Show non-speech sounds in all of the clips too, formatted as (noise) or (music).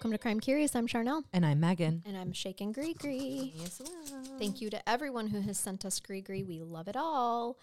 Welcome to Crime Curious. I'm Charnell. And I'm Megan. And I'm Shaking Gree Yes, Thank you to everyone who has sent us Gree Gree. We love it all.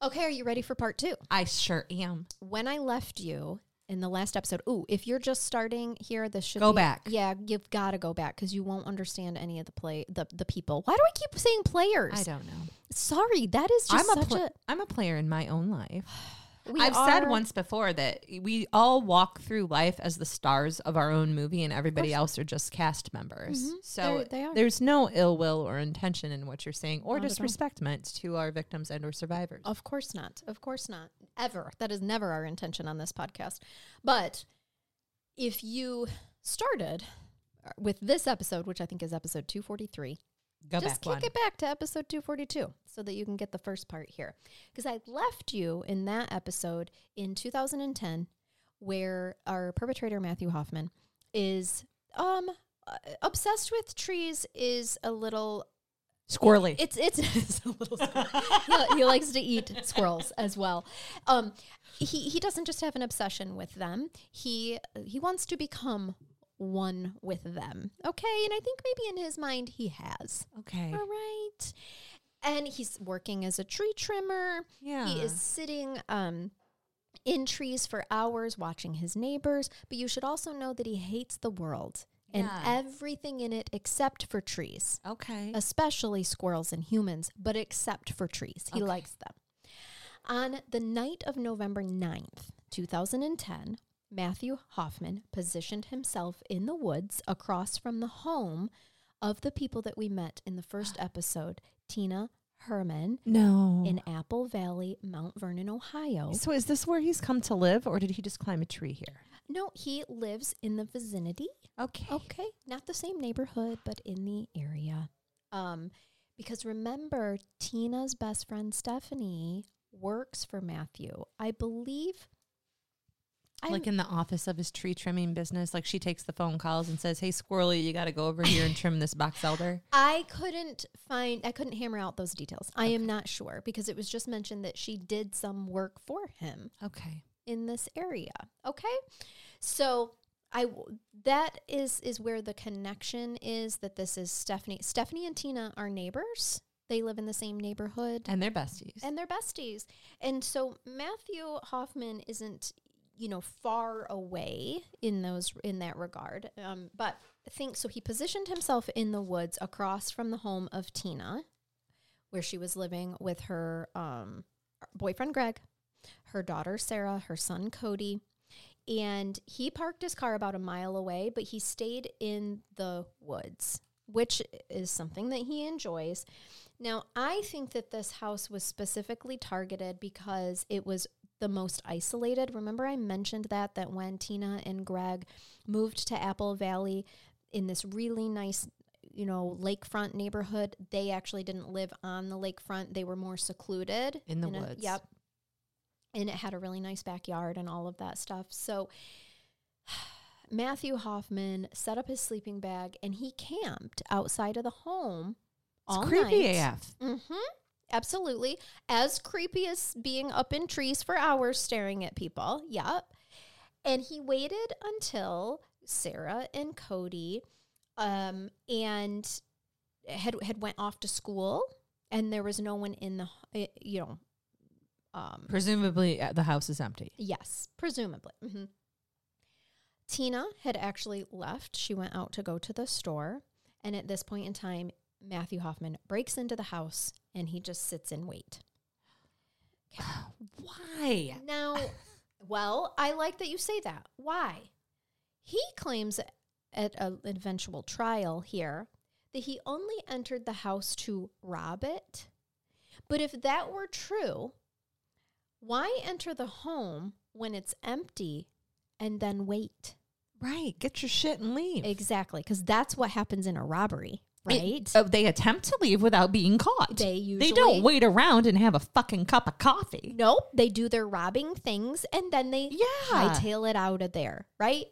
Okay, are you ready for part two? I sure am. When I left you in the last episode, ooh, if you're just starting here, this should Go be- back. Yeah, you've got to go back because you won't understand any of the play the the people. Why do I keep saying players? I don't know. Sorry, that is just I'm a, such pla- a. I'm a player in my own life. (sighs) We I've said once before that we all walk through life as the stars of our own movie, and everybody else are just cast members. Mhm. So They're- there's no ill will or intention in what you're saying, or Not disrespect meant to our victims and or survivors. Of course not. Of course not. Ever. That is never our intention on this podcast. But if you started uh, with this episode, which I think is episode 243, Go just back kick one. it back to episode 242 so that you can get the first part here. Because I left you in that episode in 2010 where our perpetrator, Matthew Hoffman, is um uh, obsessed with trees, is a little Squirrely. it's it's, (laughs) it's a little squirrel. he, he likes to eat squirrels as well. Um, he he doesn't just have an obsession with them. He he wants to become one with them. Okay, and I think maybe in his mind he has. okay. All right, and he's working as a tree trimmer. Yeah. He is sitting um in trees for hours watching his neighbors. But you should also know that he hates the world and Yeah. everything in it except for trees Okay. especially squirrels and humans, but except for trees. He Okay. likes them. On the night of November 9th, 2010, Matthew Hoffman positioned himself in the woods across from the home of the people that we met in the first (gasps) episode, Tina Herman no. in Apple Valley, Mount Vernon, Ohio. so is this where he's come to live, or did he just climb a tree here? No, he lives in the vicinity Okay. Okay, not the same neighborhood, but in the area. Um, because remember, Tina's best friend Stephanie works for Matthew. I believe. I like in the office of his tree trimming business, like she takes the phone calls and says, "Hey, Squirrely, you got to go over here and trim this box elder." (laughs) I couldn't find. I couldn't hammer out those details. I am not sure because it was just mentioned that she did some work for him Okay. in this area. Okay, so I w- that is is where the connection is. That this is Stephanie. Stephanie and Tina are neighbors. They live in the same neighborhood. And they're besties. and they're besties. And so Matthew Hoffman isn't, you know, far away in those in that regard. Um, but I think so. He positioned himself in the woods across from the home of Tina, where she was living with her um, boyfriend Greg, her daughter Sarah, her son Cody. And he parked his car about a mile away, but he stayed in the woods, which is something that he enjoys. Now, I think that this house was specifically targeted because it was the most isolated. Remember, I mentioned that that when Tina and Greg moved to Apple Valley in this really nice, you know, lakefront neighborhood, they actually didn't live on the lakefront. They were more secluded In the a- woods. yep. And it had a really nice backyard and all of that stuff. So (sighs) Matthew Hoffman set up his sleeping bag and he camped outside of the home it's all creepy night. AF. Mm-hmm. Absolutely. As creepy as being up in trees for hours staring at people. Yep. And he waited until Sarah and Cody um, and had had went off to school and there was no one in the eh, you know um, Presumably, uh, the house is empty. Yes, presumably. hmm Tina had actually left. She went out to go to the store. And at this point in time, Matthew Hoffman breaks into the house and he just sits in wait. (sighs) Why? Now, Well, I like that you say that. Why? He claims at an eventual trial here that he only entered the house to rob it. But if that were true, why enter the home when it's empty and then wait? Right. Get your shit and leave. Exactly, because that's what happens in a robbery, right? It- uh, they attempt to leave without being caught. They usually They don't wait around and have a fucking cup of coffee. Nope, they do their robbing things and then they Yeah. hightail it out of there, right?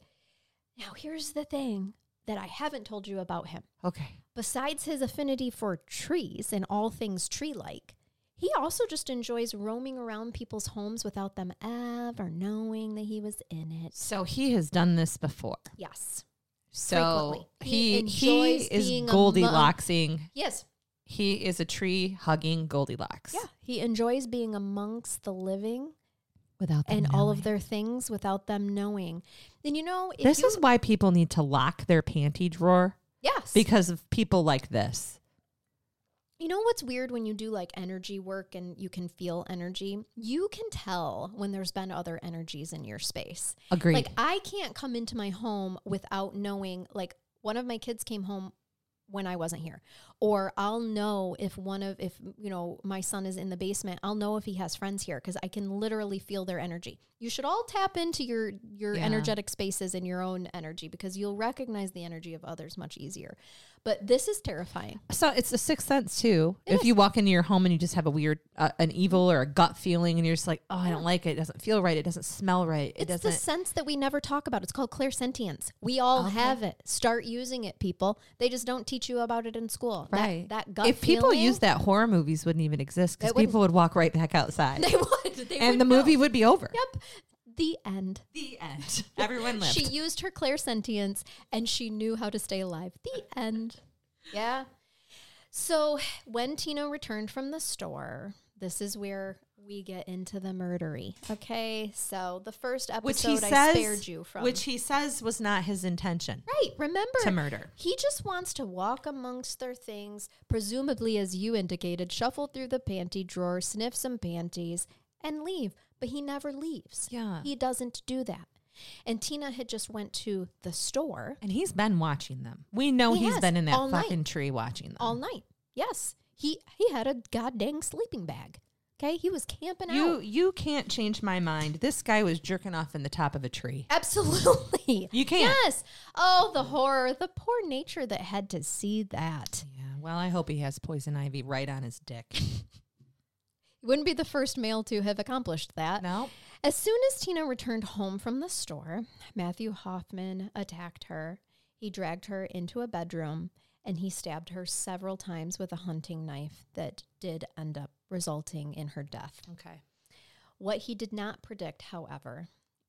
Now, here's the thing that I haven't told you about him. Okay. Besides his affinity for trees and all things tree like, he also just enjoys roaming around people's homes without them ever knowing that he was in it. So he has done this before. Yes. So Frequently. he He he, is Goldilocksing. Yes. He is a tree hugging Goldilocks. Yeah. He enjoys being amongst the living Without them and all of their things without them knowing. And you know, if This you, is why people need to lock their panty drawer yes. because of people like this. You know what's weird when you do like energy work and you can feel energy? You can tell when there's been other energies in your space. Agreed. Like I can't come into my home without knowing like one of my kids came home when I wasn't here. Or I'll know if one of if you know my son is in the basement, I'll know if he has friends here cuz I can literally feel their energy. You should all tap into your your Yeah. energetic spaces and your own energy because you'll recognize the energy of others much easier. But this is terrifying. so it's a sixth sense too. It if is. you walk into your home and you just have a weird, uh, an evil or a gut feeling, and you're just like, oh, I don't like it. It doesn't feel right. It doesn't smell right. It It's the doesn't. sense that we never talk about. It's called clairsentience. We all Okay. have it. Start using it, people. They just don't teach you about it in school. Right. That, gut if people feeling, used that, horror movies wouldn't even exist because people would walk right back outside, (laughs) they would. They and would the know. movie would be over. Yep. The end. The end. (laughs) Everyone lived. She used her clairsentience and she knew how to stay alive. The end. (laughs) Yeah. So when Tina returned from the store, this is where we get into the murdery. Okay. So the first episode which he I says, spared you from. which he says was not his intention right. Remember to murder. He just wants to walk amongst their things, presumably, as you indicated, shuffle through the panty drawer, sniff some panties, and leave. But he never leaves. Yeah. He doesn't do that. And Tina had just went to the store And he's been watching them. We know He has been in that all night. fucking tree watching them. all night. Yes. He he had a goddamn sleeping bag. Okay? He was camping you out. you can't change my mind. This guy was jerking off in the top of a tree. Absolutely. (laughs) You can't. Yes. Oh, the horror, the poor nature that had to see that. Yeah. Well, I hope he has poison ivy right on his dick. (laughs) Wouldn't be the first male to have accomplished that. no. As soon as Tina returned home from the store, Matthew Hoffman attacked her. He dragged her into a bedroom and he stabbed her several times with a hunting knife that did end up resulting in her death. Okay. What he did not predict, however,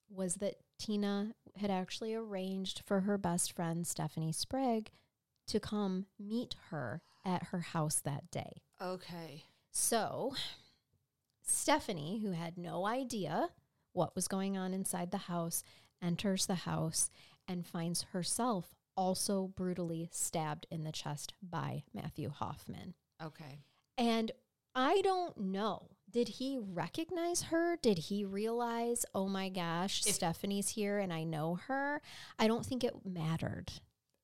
was that Tina had actually arranged for her best friend, Stephanie Sprague, to come meet her at her house that day. Okay. So, Stephanie, who had no idea what was going on inside the house, enters the house and finds herself also brutally stabbed in the chest by Matthew Hoffman. Okay. And I don't know. Did he recognize her? Did he realize, oh my gosh, If- Stephanie's here and I know her? I don't think it mattered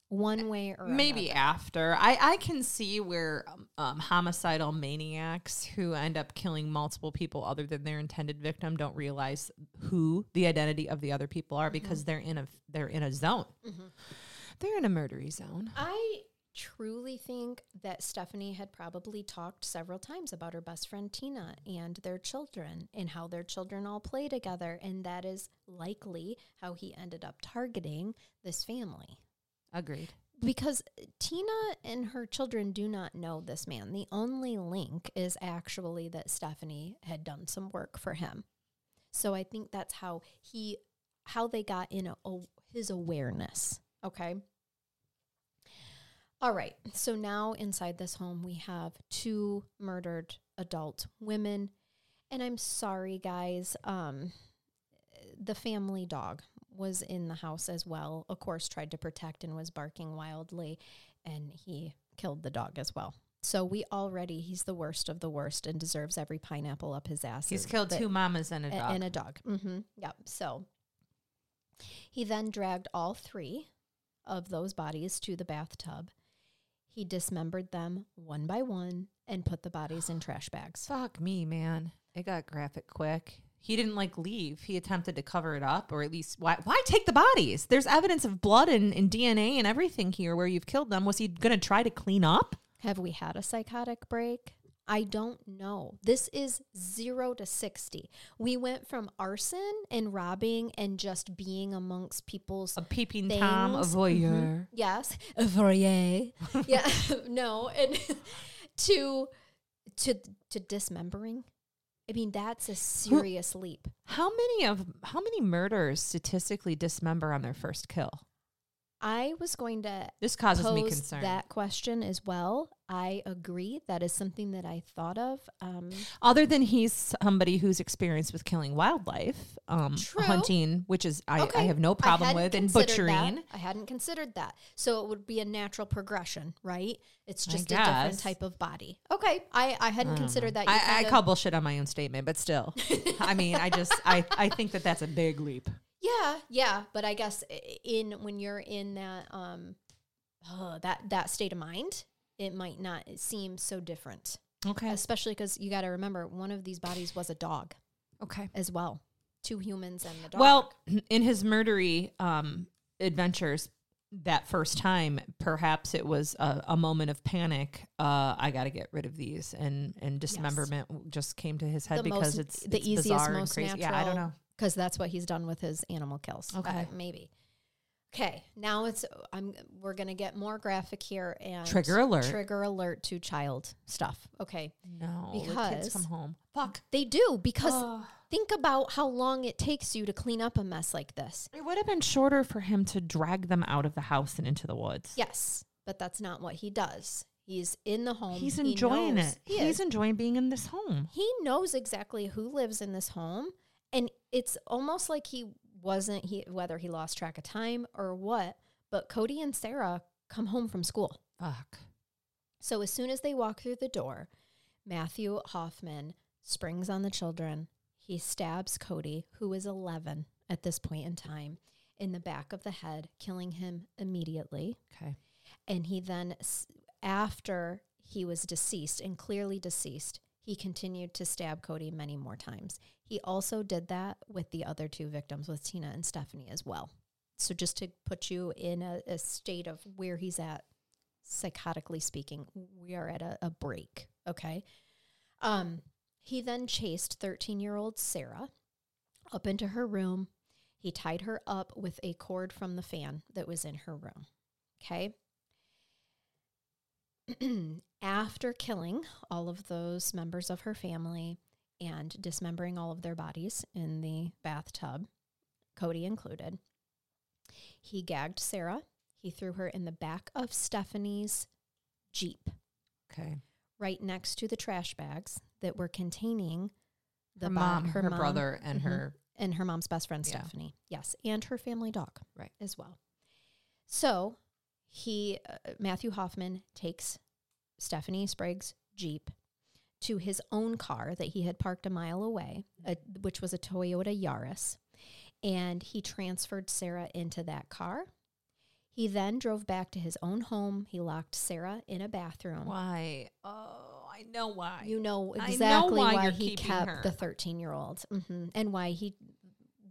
one way or Maybe another. after. I, I can see where um, um, homicidal maniacs who end up killing multiple people other than their intended victim don't realize who the identity of the other people are because they're in a they're in a zone. Mhm. They're in a murdery zone. I truly think that Stephanie had probably talked several times about her best friend Tina and their children and how their children all play together. And that is likely how he ended up targeting this family. Agreed. Because Tina and her children do not know this man. The only link is actually that Stephanie had done some work for him. So I think that's how he, how they got in a, a- his awareness. Okay. All right. So now inside this home, we have two murdered adult women. And I'm sorry, guys. Um, the family dog was in the house as well. Of course, tried to protect and was barking wildly, and he killed the dog as well. So we already he's the worst of the worst and deserves every pineapple up his ass. He's killed that- two mamas and a a- dog. and a dog. Mm-hmm. Yep. So he then dragged all three of those bodies to the bathtub. He dismembered them one by one and put the bodies in trash bags. Fuck me, man. It got graphic quick. He didn't like leave. He attempted to cover it up, or at least why? Why take the bodies? There's evidence of blood and, and DNA and everything here where you've killed them. Was he going to try to clean up? Have we had a psychotic break? I don't know. This is zero to 60. We went from arson and robbing and just being amongst people's A peeping tom, a Things. voyeur. Mm-hmm. Yes, a voyeur. (laughs) yeah, (laughs) no, and (laughs) to to to dismembering. I mean, that's a serious leap. How many of how many murders statistically dismember on their first kill? I was going to This causes me concern. that question as well. I agree. That is something that I thought of. Um, Other than he's somebody who's experienced with killing wildlife, um, hunting, which is I, I have no problem with, and considered that. butchering. I hadn't considered that. So it would be a natural progression, right? It's just a different type of body. Okay. I, I hadn't considered that. You I, I call bullshit on my own statement, but still, I mean, I just I I think that that's a big leap. (laughs) Yeah, yeah, but I guess in when you're in that um uh, that that state of mind, it might not seem so different. Okay. Especially cuz you got to remember one of these bodies was a dog Okay. as well. Two humans and the dog. Well, (clears throat) in his murdery um, adventures, that first time, perhaps it was a, a moment of panic. Uh, I got to get rid of these, and and dismemberment just came to his head The because most- it's the it's easiest, bizarre most and crazy. Yeah, I don't know. Cuz that's what he's done with his animal kills. Uh, Okay. maybe. Okay, now it's I'm we're going to get more graphic here and Trigger alert. Trigger alert to child stuff. Okay. No, Because- come home. Fuck. They do because think about how long it takes you to clean up a mess like this. It would have been shorter for him to drag them out of the house and into the woods. Yes, but that's not what he does. He's in the home. He's enjoying knows- it. He He's is. enjoying being in this home. He knows exactly who lives in this home, and it's almost like he wasn't he whether he lost track of time or what. But Cody and Sarah come home from school. Fuck. So as soon as they walk through the door, Matthew Hoffman springs on the children. He stabs Cody, who is 11 at this point in time, in the back of the head, killing him immediately. Okay. And he then, after he was deceased and clearly deceased, he continued to stab Cody many more times. He also did that with the other two victims, with Tina and Stephanie as well. So, just to put you in a, a state of where he's at, psychotically speaking, we are at a, a break. Okay. Um, he then chased 13 year old Sarah up into her room. He tied her up with a cord from the fan that was in her room. Okay. (clears throat) After killing all of those members of her family and dismembering all of their bodies in the bathtub, Cody included, he gagged Sarah. He threw her in the back of Stephanie's Jeep, Okay. right next to the trash bags that were containing the her bo- mom, her, mom, brother, and mhm, her. and her mom's best friend Yeah. Stephanie. Yes, and her family dog, Right. as well. So he uh, Matthew Hoffman takes Stephanie Sprague's Jeep to his own car that he had parked a mile away, uh, which was a Toyota Yaris, and he transferred Sarah into that car. He then drove back to his own home. He locked Sarah in a bathroom. Why? Oh, I know why. You know I know exactly why why, he kept her. the 13 year old hmm and why he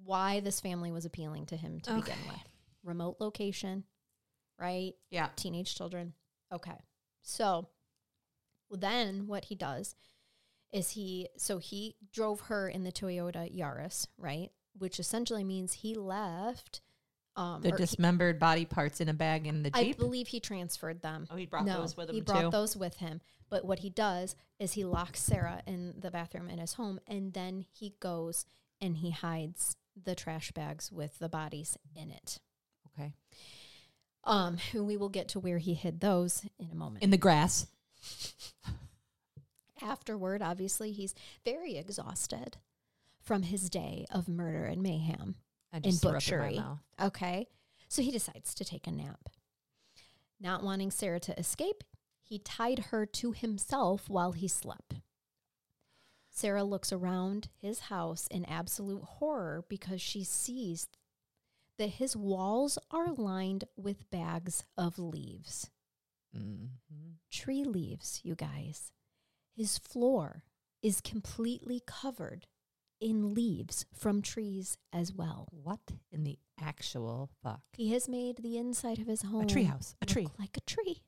why this family was appealing to him to begin with. Remote location, right? yeah. Teenage children. Okay. So then what he does is he so he drove her in the Toyota Yaris, right? Which essentially means he left um The or he- dismembered body parts in a bag in the Jeep? I Jeep. believe he transferred them. oh, he brought no, those with him he too. brought those with him. But what he does is he locks Sarah in the bathroom in his home, and then he goes and he hides the trash bags with the bodies in it. okay. Um, and we will get to where he hid those in a moment. In the grass. Afterward, obviously, he's very exhausted from his day of murder and mayhem. And just threw up in butchery. Okay. So he decides to take a nap. Not wanting Sarah to escape, He tied her to himself while he slept. Sarah looks around his house in absolute horror because she sees that his walls are lined with bags of leaves. Mhm. Tree leaves, you guys. His floor is completely covered in leaves from trees as well. What in the actual fuck? He has made the inside of his home A treehouse. A tree. like a tree.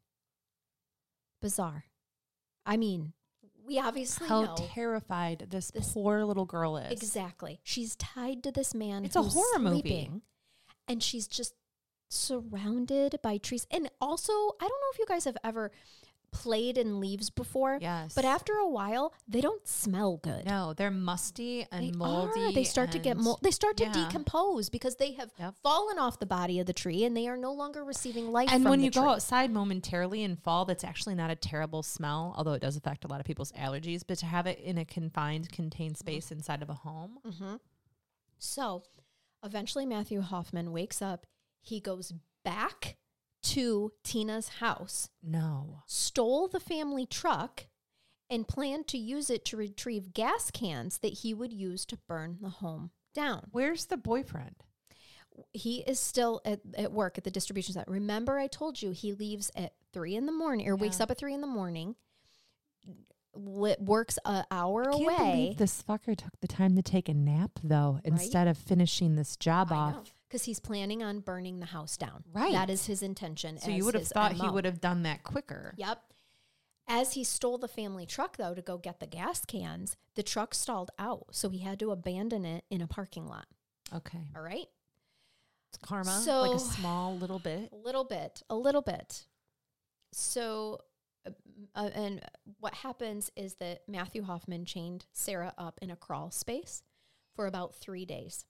Bizarre. I mean, we obviously How know terrified this, This- poor little girl is. exactly. She's tied to this man. It's a horror movie. and she's just surrounded by trees. And also, I don't know if you guys have ever played in leaves before, Yes. but after a while, they don't smell good. no, they're musty and They moldy. are. They start to get mold. They start to yeah. decompose because they have Yep. fallen off the body of the tree and they are no longer receiving light. And when you go outside momentarily in fall, that's actually not a terrible smell, although it does affect a lot of people's allergies. But to have it in a confined, contained space inside of a home, Mm-hmm. So eventually, Matthew Hoffman wakes up. He goes back to Tina's house, no. stole the family truck, and planned to use it to retrieve gas cans that he would use to burn the home down. Where's the boyfriend? He is still at, at work at the distribution center. Remember, I told you he leaves at three in the morning or wakes up at three in the morning, li- works an hour Can't away. believe this fucker took the time to take a nap though, instead of finishing this job off. Because he's planning on burning the house down. Right. that is his intention. So you would have thought he would have done that quicker. Yep. As he stole the family truck though to go get the gas cans, the truck stalled out, so he had to abandon it in a parking lot. Okay. All right, It's karma, So, like a small little bit. a (sighs) little bit, a little bit. So, uh, uh, and what happens is that Matthew Hoffman chained Sarah up in a crawl space for about three days.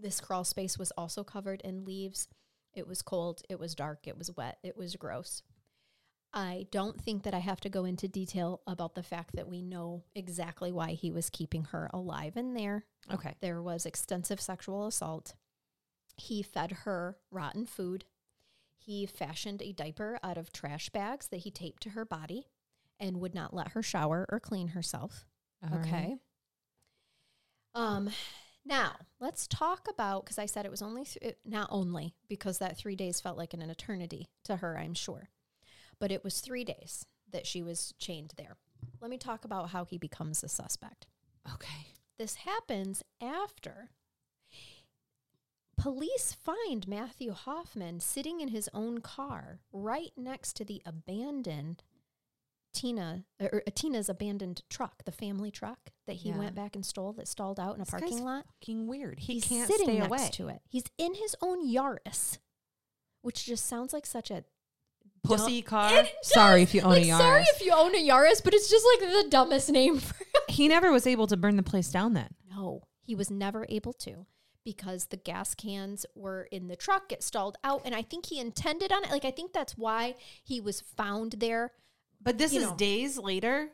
This crawl space was also covered in leaves. It was cold, it was dark, it was wet, it was gross. I don't think that I have to go into detail about the fact that we know exactly why he was keeping her alive in there. Okay. There was extensive sexual assault. He fed her rotten food. He fashioned a diaper out of trash bags that he taped to her body and would not let her shower or clean herself. All right. okay. Um now, let's talk about because I said it was only th- not only because that 3 days felt like an eternity to her, I'm sure. But it was 3 days that she was chained there. Let me talk about how he becomes a suspect. Okay. This happens after police find Matthew Hoffman sitting in his own car right next to the abandoned Tina or uh, Tina's abandoned truck, the family truck that he Yeah. went back and stole that stalled out in a This guy's parking lot. Fucking weird. He He's can't sitting stay next away. to it. He's in his own Yaris, which just sounds like such a Pussy car. It Sorry does. if you own like, a Yaris. Sorry if you own a Yaris, but it's just like the dumbest name for he never was able to burn the place down then. No, he was never able to because the gas cans were in the truck, it stalled out. And I think he intended on it. Like, I think that's why he was found there. But this is know. days later.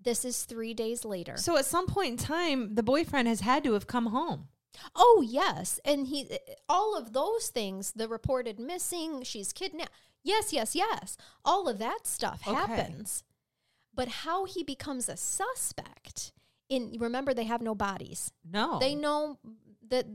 This is three days later. So at some point in time, the boyfriend has had to have come home. oh, yes. And he, all of those things, the reported missing, she's kidnapped. Yes, yes, yes. All of that stuff Okay. happens. But how he becomes a suspect in, remember, they have no bodies. No. They know that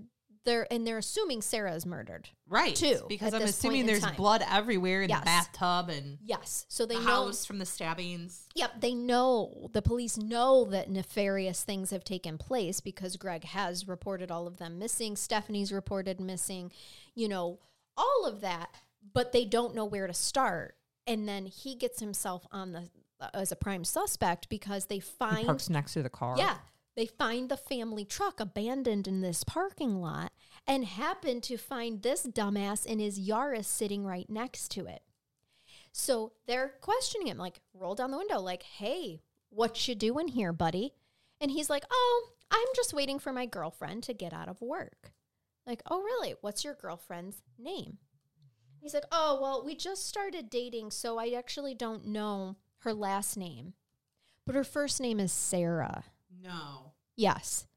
they're, and they're assuming Sarah is murdered. right. too, Because I'm assuming there's blood everywhere in Yes. the bathtub and Yes. So they the know. house from the stabbings. Yep. They know. The police know that nefarious things have taken place because Greg has reported all of them missing. Stephanie's reported missing. You know, all of that. But they don't know where to start. And then he gets himself on the as a prime suspect because they He find parks next to the car. Yeah. They find the family truck abandoned in this parking lot and happen to find this dumbass in his Yaris sitting right next to it. So they're questioning him, like, roll down the window, like, hey, what you doing here, buddy? And he's like, oh, I'm just waiting for my girlfriend to get out of work. Like, oh, really? What's your girlfriend's name? He's like, oh, well, we just started dating, so I actually don't know her last name. But her first name is Sarah. No. Yes.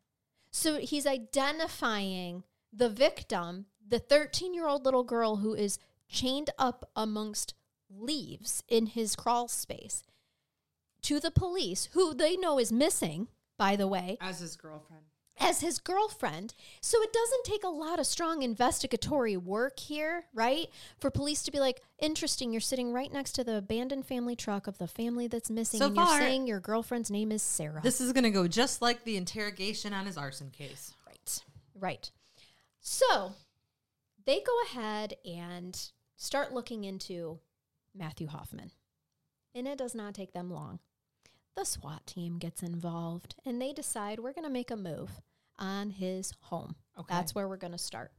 So he's identifying the victim, the 13 year old little girl who is chained up amongst leaves in his crawl space to the police, who they know is missing, by the way, As his girlfriend. As his girlfriend. So it doesn't take a lot of strong investigatory work here, right? For police to be like, interesting, you're sitting right next to the abandoned family truck of the family that's missing, So and far- you're saying your girlfriend's name is Sarah. This is going to go just like the interrogation on his arson case. Right. Right. So they go ahead and start looking into Matthew Hoffman. And it does not take them long. The SWAT team gets involved and they decide we're going to make a move on his home. Okay. That's where we're going to start.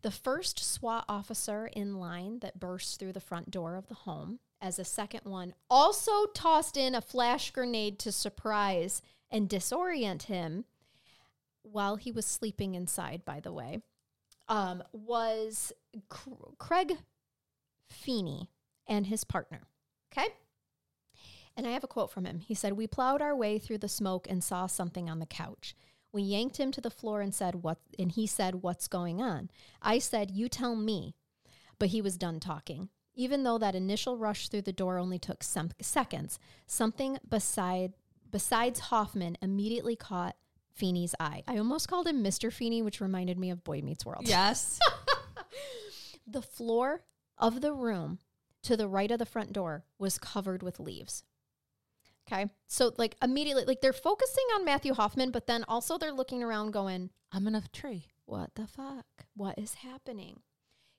The first SWAT officer in line that bursts through the front door of the home, as a second one, also tossed in a flash grenade to surprise and disorient him while he was sleeping inside, by the way, um, was Cr- Craig Feeney and his partner. Okay. And I have a quote from him. He said, We plowed our way through the smoke and saw something on the couch. We yanked him to the floor and said, What? And he said, What's going on? I said, You tell me. But he was done talking. Even though that initial rush through the door only took some seconds, something beside, besides Hoffman immediately caught Feeney's eye. I almost called him Mr. Feeney, which reminded me of Boy Meets World. Yes. (laughs) The floor of the room to the right of the front door was covered with leaves. Okay. So, like, immediately, like, they're focusing on Matthew Hoffman, but then also they're looking around going, I'm in a tree. what the fuck? What is happening?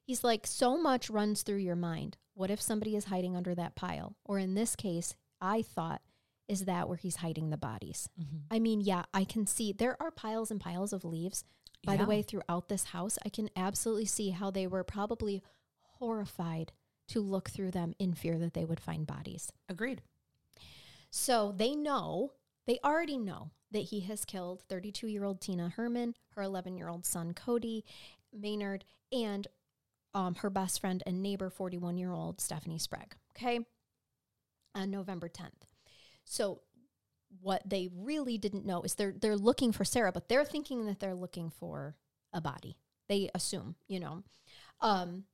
He's like, so much runs through your mind. What if somebody is hiding under that pile? Or in this case, I thought, is that where he's hiding the bodies? Mm-hmm. I mean, yeah, I can see there are piles and piles of leaves. By the way, throughout this house, I can absolutely see how they were probably horrified to look through them in fear that they would find bodies. Agreed. So they know, they already know that he has killed 32 year old Tina Herman, her 11 year old son Cody Maynard, and um, her best friend and neighbor, 41 year old Stephanie Sprague. Okay. On November 10th. So what they really didn't know is they're they're looking for Sarah, but they're thinking that they're looking for a body. They assume, you know. Um,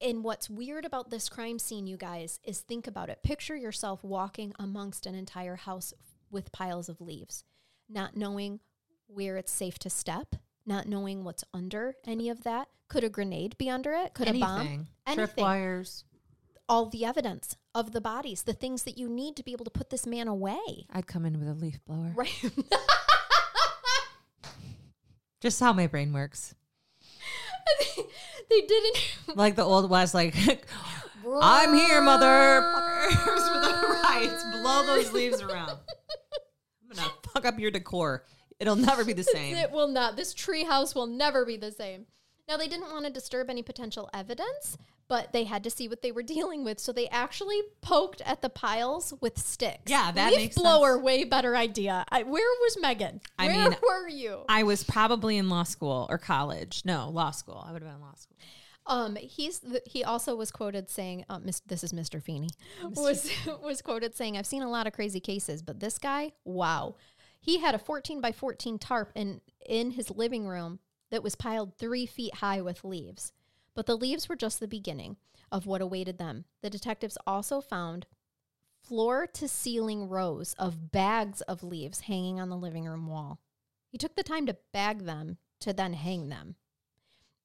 and what's weird about this crime scene, you guys, is think about it. Picture yourself walking amongst an entire house with piles of leaves, not knowing where it's safe to step, not knowing what's under any of that. Could a grenade be under it? Could a bomb? Anything. Anything. Tripwires. All the evidence of the bodies, the things that you need to be able to put this man away. I'd come in with a leaf blower. Right. (laughs) Just how my brain works. (laughs) they didn't. Like the old west, like I'm here, motherfuckers, (laughs) with the riots. Blow those leaves around. I'm gonna fuck up your decor. It'll never be the (laughs) same. It will not. This tree house will never be the same. Now, they didn't want to disturb any potential evidence, but they had to see what they were (laughs) dealing with. So they actually poked at the piles with sticks. Yeah, that Leaf makes blower, sense. way better idea. I, where was Megan? I where mean, were you? I was probably in law school or college. No, law school. I would have been in law school. Um, he's the, he also was quoted saying, uh, Mis- "This is Mr. Feeney," (laughs) was (laughs) was quoted saying, "I've seen a lot of crazy cases, but this guy, wow, he had a 14 by 14 tarp in in his living room that was piled three feet high with leaves. But the leaves were just the beginning of what awaited them. The detectives also found floor to ceiling rows of bags of leaves hanging on the living room wall. He took the time to bag them to then hang them."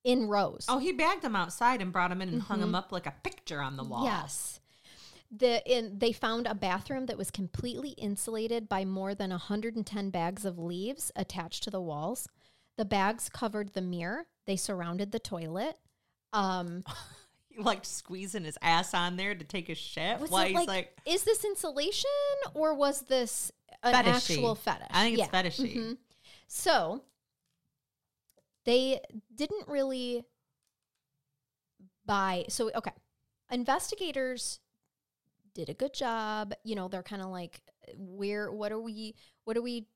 In rows. Oh, he bagged them outside and brought them in and hung them mm-hmm. up like a picture on the wall. Yes. The in they found a bathroom that was completely insulated by more than 110 bags of leaves attached to the walls. The bags covered the mirror. They surrounded the toilet. Um, (laughs) He liked squeezing his ass on there to take a shit was it he's like, like, is this insulation or was this an Fetishy. actual fetish? I think it's Yeah. fetishy. Mhm. So they didn't really buy. So, okay. Investigators did a good job. You know, they're kind of like, where, what are we, what are we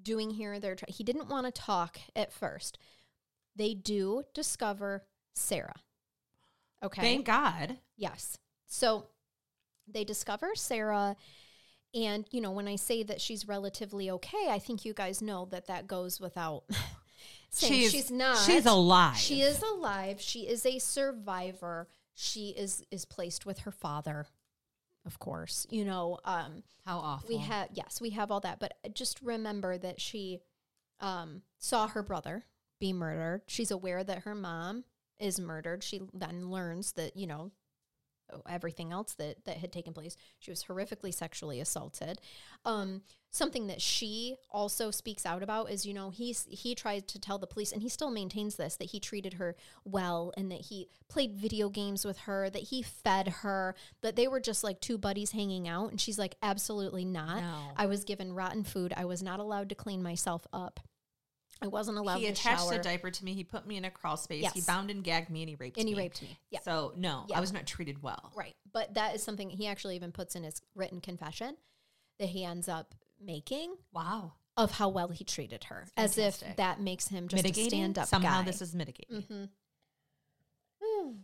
doing here? They're, try- he didn't want to talk at first. They do discover Sarah. Okay. thank God. Yes. So they discover Sarah. And, you know, when I say that she's relatively okay, I think you guys know that that goes without (laughs) saying She's- she's not. she's alive. She is alive. She is a survivor. she is is placed with her father, of course. You know, um, How awful. we have yes, we have all that, but just remember that she um, saw her brother be murdered. She's aware that her mom is murdered. She then learns that you know everything else that that had taken place. She was horrifically sexually assaulted. Um, something that she also speaks out about is you know he's he tried to tell the police and he still maintains this that he treated her well and that he played video games with her that he fed her that they were just like two buddies hanging out and she's like absolutely not No. i was given rotten food i was not allowed to clean myself up i wasn't allowed he to attached shower a diaper to me. He put me in a crawl space. He bound and gagged me, and he raped and me. And he raped me yeah So no, Yeah. I was not treated well. Right. But that is something he actually even puts in his written confession that he ends up making Wow. of how well he treated her, as if that makes him just mitigating. a stand up Somehow guy. this is mitigating. Mm.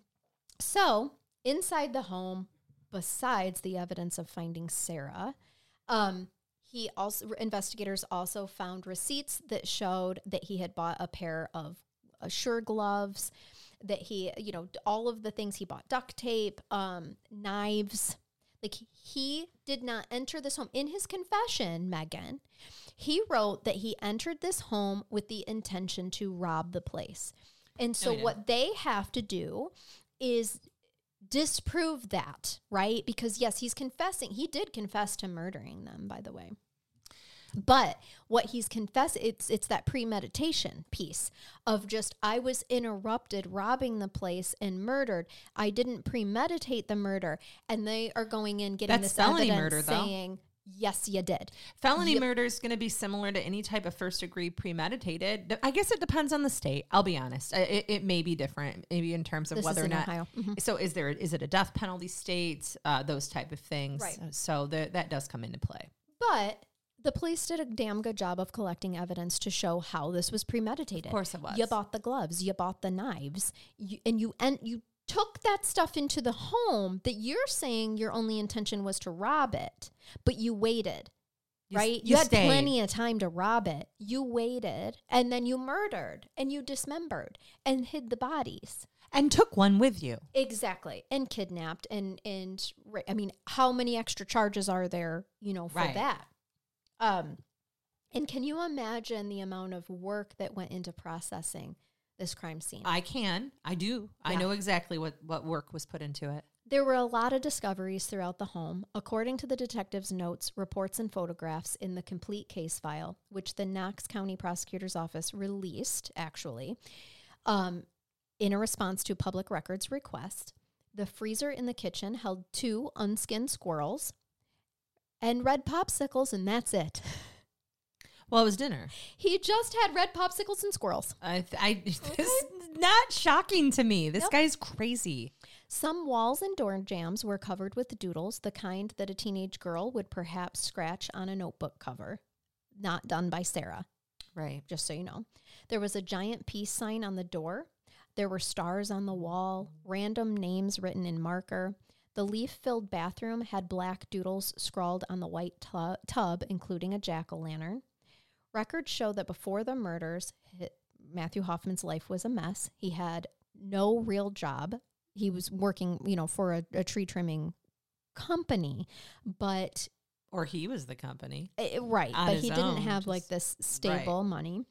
So, inside the home, besides the evidence of finding Sarah, um, he also investigators also found receipts that showed that he had bought a pair of Assure gloves, that he, you know, all of the things he bought, duct tape, um, knives. Like he did not enter this home. In his confession, Megan, he wrote that he entered this home with the intention to rob the place. And so what they have to do is disprove that, right? Because yes, he's confessing. He did confess to murdering them, by the way. But what he's confessed it's it's that premeditation piece of just I was interrupted robbing the place and murdered. I didn't premeditate the murder, and they are going in getting That's this felony murder, though. saying yes, you did. Felony Yep. murder is going to be similar to any type of first degree premeditated. I guess it depends on the state. I'll be honest. It, it may be different, maybe in terms of This whether or not. Mhm. So, is there is it a death penalty state? Uh, those type of things. Right. So the, that does come into play. But the police did a damn good job of collecting evidence to show how this was premeditated. Of course it was. You bought the gloves, you bought the knives, you, and you and you took that stuff into the home that you're saying your only intention was to rob it, but you waited. You right? You, you had stayed. plenty of time to rob it. You waited and then you murdered and you dismembered and hid the bodies. and took one with you. Exactly. And kidnapped and and I mean, how many extra charges are there, you know, for Right. that? Um and can you imagine the amount of work that went into processing this crime scene? I can. I do. I know exactly what what work was put into it. There were a lot of discoveries throughout the home, according to the detective's notes, reports, and photographs in the complete case file, which the Knox County Prosecutor's Office released, actually, um, in a response to a public records request. The freezer in the kitchen held two unskinned squirrels and red popsicles, and that's it. Well, it was dinner. He just had red popsicles and squirrels. I, th- I (laughs) this is not shocking to me. This Nope. guy's crazy. Some walls and door jambs were covered with doodles, the kind that a teenage girl would perhaps scratch on a notebook cover. Not done by Sarah, Right. just so you know. There was a giant peace sign on the door. There were stars on the wall, random names written in marker. The leaf filled bathroom had black doodles scrawled on the white tu- tub, including a jack o' lantern. Records show that before the murders, Matthew Hoffman's life was a mess. He had no real job. He was working, you know, for a, a tree trimming company, but Or he was the company. eh, right, but he didn't own, have like this stable money.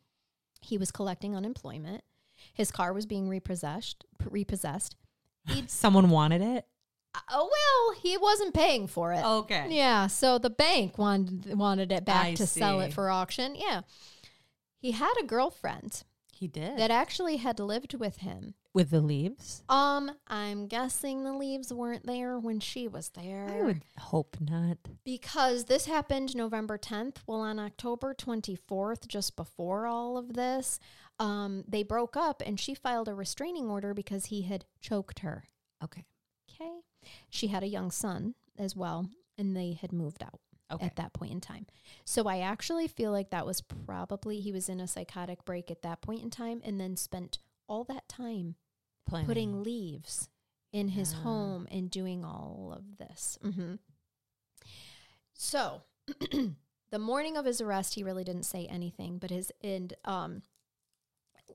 He was collecting unemployment. His car was being repossessed. Repossessed. He'd, (sighs) Someone wanted it. Oh well, he wasn't paying for it. Okay. Yeah, so the bank wanted wanted it back I to sell it for auction. Yeah. He had a girlfriend He did. that actually had lived with him. With the leaves? Um, I'm guessing the leaves weren't there when she was there. I would hope not. because this happened November 10th. Well, on October 24th, just before all of this, um, they broke up and she filed a restraining order because he had choked her. Okay. Okay. She had a young son as well, and they had moved out Okay. at that point in time. So I actually feel like that was probably he was in a psychotic break at that point in time and then spent all that time Planning. putting leaves in his Yeah. home and doing all of this. hmm So, (clears throat) the morning of his arrest, he really didn't say anything, but his and um,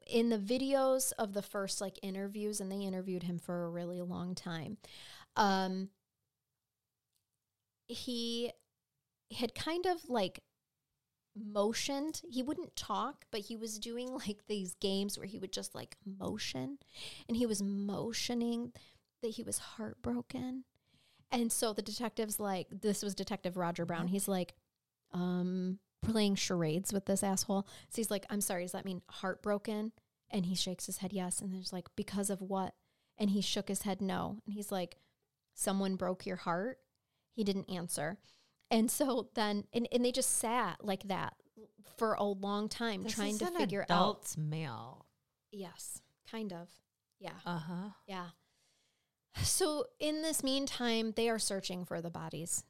in the videos of the first like interviews, and they interviewed him for a really long time. Um, he had kind of like motioned. He wouldn't talk, but he was doing like these games where he would just like motion and he was motioning that he was heartbroken. And so the detective's like, this was Detective Roger Brown. He's like, um, playing charades with this asshole. So he's like, I'm sorry, does that mean heartbroken? And he shakes his head, yes. And there's like, because of what? And he shook his head, no. And he's like, someone broke your heart? He didn't answer. And so then, and, and they just sat like that for a long time This trying to figure out. adult male. Yes, kind of. Yeah. Uh huh. Yeah. So in this meantime, they are searching for the bodies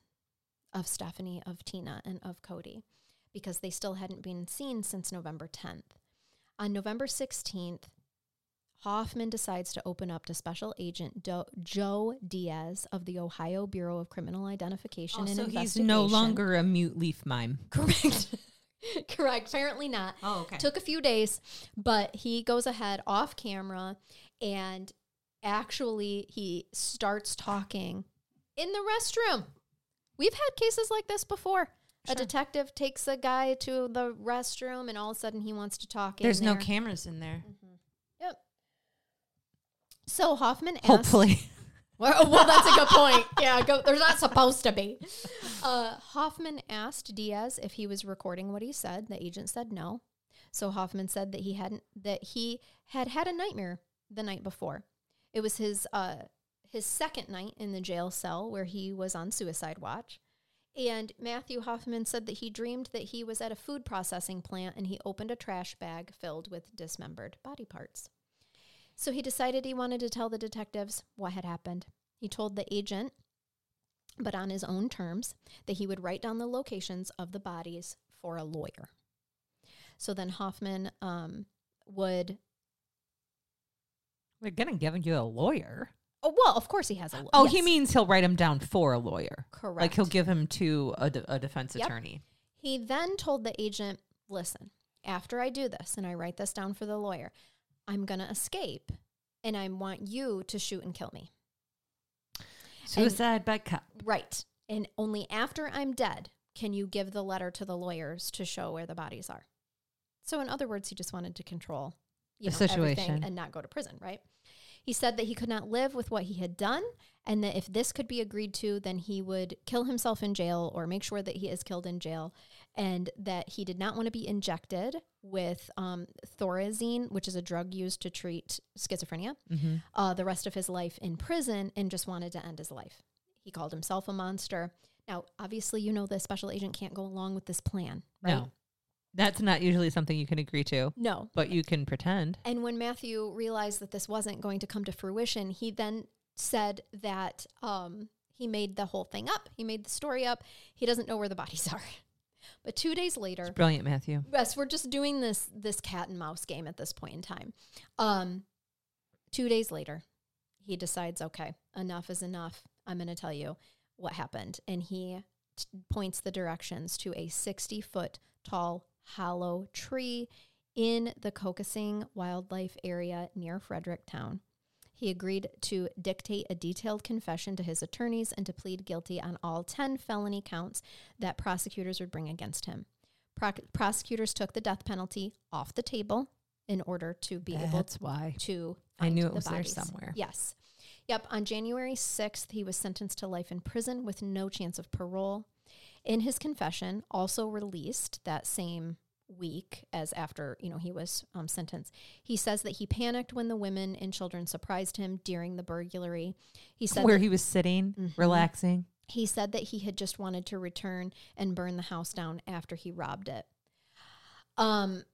of Stephanie, of Tina, and of Cody because they still hadn't been seen since November 10th. On November 16th, Hoffman decides to open up to Special Agent Do- Joe Diaz of the Ohio Bureau of Criminal Identification and oh, so he's no longer a mute leaf mime. correct. (laughs) correct. Apparently not. Oh, okay. Took a few days, but he goes ahead off camera and actually he starts talking in the restroom. We've had cases like this before. A detective takes a guy to the restroom and all of a sudden he wants to talk in There's no there. cameras in there. Yep. So Hoffman asked Hopefully. (laughs) well, well, that's a good point. Yeah, go, there's not supposed to be. Uh, Hoffman asked Diaz if he was recording what he said. The agent said no. So Hoffman said that he hadn't that he had had a nightmare the night before. It was his uh, his second night in the jail cell where he was on suicide watch. And Matthew Hoffman said that he dreamed that he was at a food processing plant and he opened a trash bag filled with dismembered body parts. So he decided he wanted to tell the detectives what had happened. He told the agent, but on his own terms, that he would write down the locations of the bodies for a lawyer. So then Hoffman um, would, We're gonna give you a lawyer. oh, well, of course he has a lawyer. Oh, he means he'll write him down for a lawyer. correct. Like he'll give him to a, de- a defense Yep. attorney. He then told the agent, listen, after I do this and I write this down for the lawyer, I'm going to escape and I want you to shoot and kill me. Suicide by cop. Right. And only after I'm dead can you give the letter to the lawyers to show where the bodies are. So, in other words, he just wanted to control you The know, situation. and not go to prison, right? He said that he could not live with what he had done, and that if this could be agreed to, then he would kill himself in jail or make sure that he is killed in jail, and that he did not want to be injected with um, thorazine, which is a drug used to treat schizophrenia, Mm-hmm. uh, the rest of his life in prison, and just wanted to end his life. He called himself a monster. Now, obviously, you know the special agent can't go along with this plan, right? No, that's not usually something you can agree to, No. but you can pretend. And when Matthew realized that this wasn't going to come to fruition, he then said that um, he made the whole thing up. He made the story up. He doesn't know where the bodies (laughs) are. But two days later, It's brilliant, Matthew. yes, we're just doing this this cat and mouse game at this point in time. Um, two days later, he decides, okay, enough is enough. I'm going to tell you what happened, and he t- points the directions to a 60 foot tall hollow tree in the Kokosing Wildlife Area near Fredericktown. He agreed to dictate a detailed confession to his attorneys and to plead guilty on all 10 felony counts that prosecutors would bring against him. Pro- prosecutors took the death penalty off the table in order to be able That's why. to I knew it the was there somewhere. Yes. Yep. On January 6th, he was sentenced to life in prison with no chance of parole. In his confession, also released that same week as after you know he was um, sentenced he says that he panicked when the women and children surprised him during the burglary he said Where that, he was sitting, Mhm. relaxing. he said that he had just wanted to return and burn the house down after he robbed it um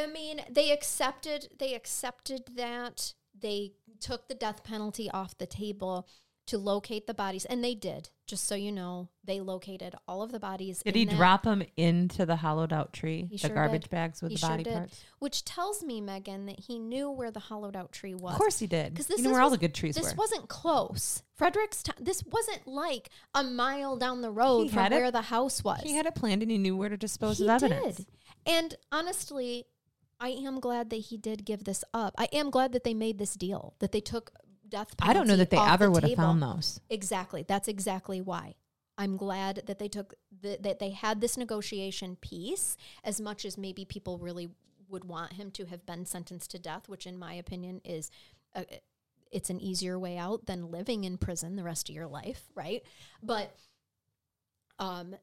I mean, they accepted they accepted that. They took the death penalty off the table to locate the bodies and they did. Just so you know, they located all of the bodies Did he that- drop them into the hollowed out tree? He the sure garbage did. bags with He the sure body did. parts? which tells me Megan that he knew where the hollowed out tree was. Of course he did. Because this you know is- where all the good trees This were. wasn't close. Frederickstown. This wasn't like a mile down the road He from it- where the house was. he had it planned and he knew where to dispose He of evidence. did. And honestly, I am glad that he did give this up. I am glad that they made this deal, that they took death I don't know that they ever the would have found those. Exactly. That's exactly why. I'm glad that they took the, that they had this negotiation piece as much as maybe people really would want him to have been sentenced to death, which in my opinion is a, it's an easier way out than living in prison the rest of your life, right? But um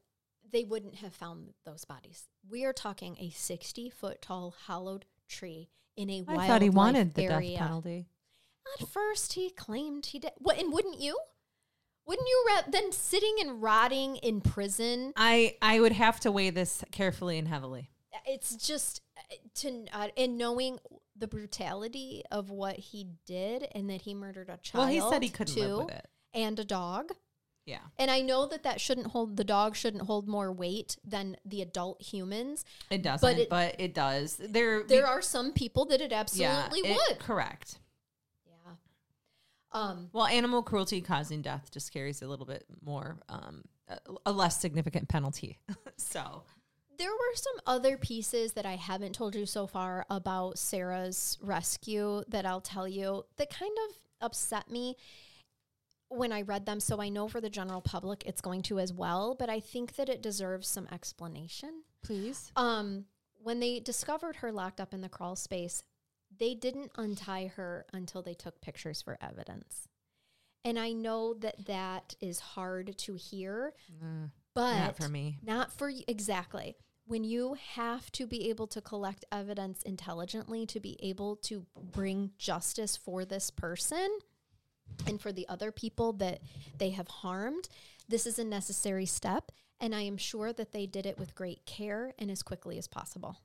they wouldn't have found those bodies. We are talking a 60 foot tall hollowed tree in a I thought he wanted the area. death penalty. At first, he claimed he did. What? And wouldn't you? Wouldn't you ra- then sitting and rotting in prison? I I would have to weigh this carefully and heavily. It's just uh, to uh, and knowing the brutality of what he did and that he murdered a child. Well, he said he couldn't too, live with it. and a dog. Yeah. And I know that that shouldn't hold the dog shouldn't hold more weight than the adult humans. It doesn't, it- but it does. There There are some people that it absolutely it- would. Correct. Um. Well, animal cruelty causing death just carries a little bit more, um, a, a less significant penalty. (laughs) so There were some other pieces that I haven't told you so far about Sarah's rescue that I'll tell you that kind of upset me when I read them. So I know for the general public it's going to as well, but I think that it deserves some explanation. please. Um, when they discovered her locked up in the crawl space, they didn't untie her until they took pictures for evidence. And I know that that is hard to hear, mm, but Not for me. not for y- exactly. When you have to be able to collect evidence intelligently to be able to bring justice for this person and for the other people that they have harmed, this is a necessary step. And I am sure that they did it with great care and as quickly as possible.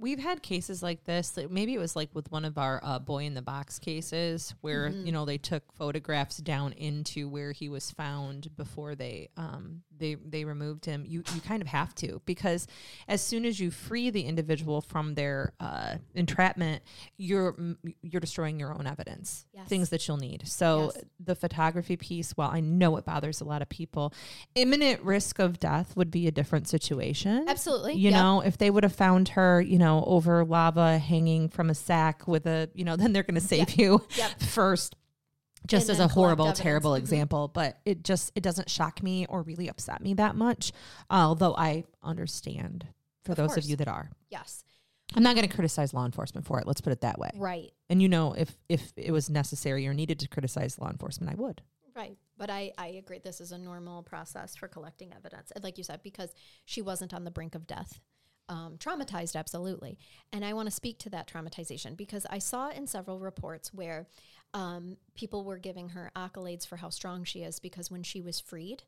We've had cases like this. Like maybe it was like with one of our uh, boy in the box cases where Mm-hmm. you know they took photographs down into where he was found before they um, they they removed him. You you kind of have to because as soon as you free the individual from their uh, entrapment, you're you're destroying your own evidence, Yes. things that you'll need. So Yes. the photography piece, while I know it bothers a lot of people, imminent risk of death would be a different situation. Absolutely. You Yep. know, if they would have found her, you know, over lava hanging from a sack with a, you know, (laughs) then they're going to save you Yep. (laughs) first. Just And as a horrible, terrible Mhm. example, but it just it doesn't shock me or really upset me that much. Although I understand for Of those course. of you that are, Yes. I'm not going to criticize law enforcement for it. Let's put it that way. Right. And you know, if if it was necessary or needed to criticize law enforcement, I would. Right. But I, I agree. This is a normal process for collecting evidence. And like you said, because she wasn't on the brink of death. Um, traumatized, absolutely. And I want to speak to that traumatization because I saw in several reports where um, people were giving her accolades for how strong she is because when she was freed,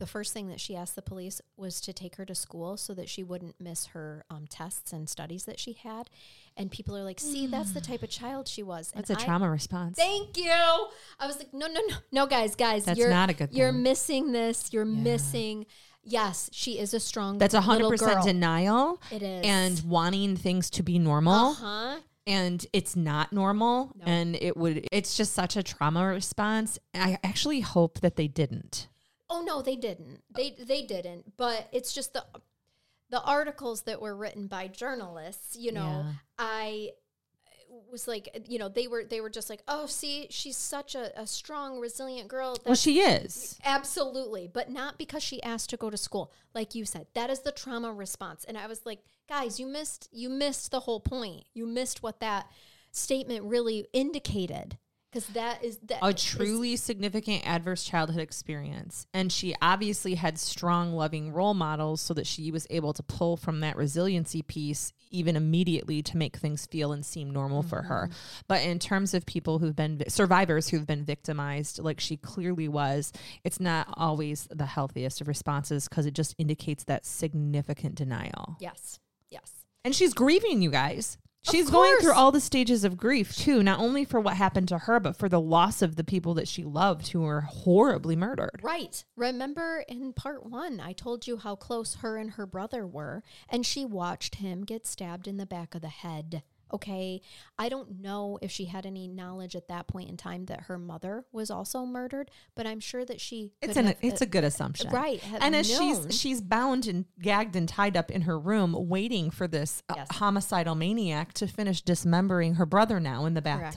the first thing that she asked the police was to take her to school so that she wouldn't miss her um, tests and studies that she had. And people are like, see, that's the type of child she was. That's and a I- trauma response. Thank you. I was like, no, no, no, no, guys, guys, That's you're not a good You're thing. missing this. You're Yeah. missing. Yes, she is a strong. That's a hundred percent denial It is. and wanting things to be normal. uh huh. And it's not normal No. and it would it's just such a trauma response i actually hope that they didn't Oh no, they didn't. They they didn't. But it's just the the articles that were written by journalists. You know, Yeah. I was like, you know, they were they were just like, oh, see, she's such a, a strong, resilient girl. well she is Absolutely, but not because she asked to go to school. Like you said, that is the trauma response. And I was like, guys, you missed you missed the whole point. You missed what that statement really indicated because that is that a is- truly significant adverse childhood experience. And she obviously had strong loving role models so that she was able to pull from that resiliency piece even immediately to make things feel and seem normal for her. Mm-hmm. But in terms of people who've been survivors who've been victimized like she clearly was it's not always the healthiest of responses because it just indicates that significant denial. Yes, yes, And she's grieving, you guys. She's going through all the stages of grief too, not only for what happened to her, but for the loss of the people that she loved who were horribly murdered. right. Remember in part one, I told you how close her and her brother were, and she watched him get stabbed in the back of the head Okay. I don't know if she had any knowledge at that point in time that her mother was also murdered, but I'm sure that she It's an have, it's uh, a good assumption, right. And as known. she's she's bound and gagged and tied up in her room, waiting for this uh, Yes. homicidal maniac to finish dismembering her brother now in the Correct.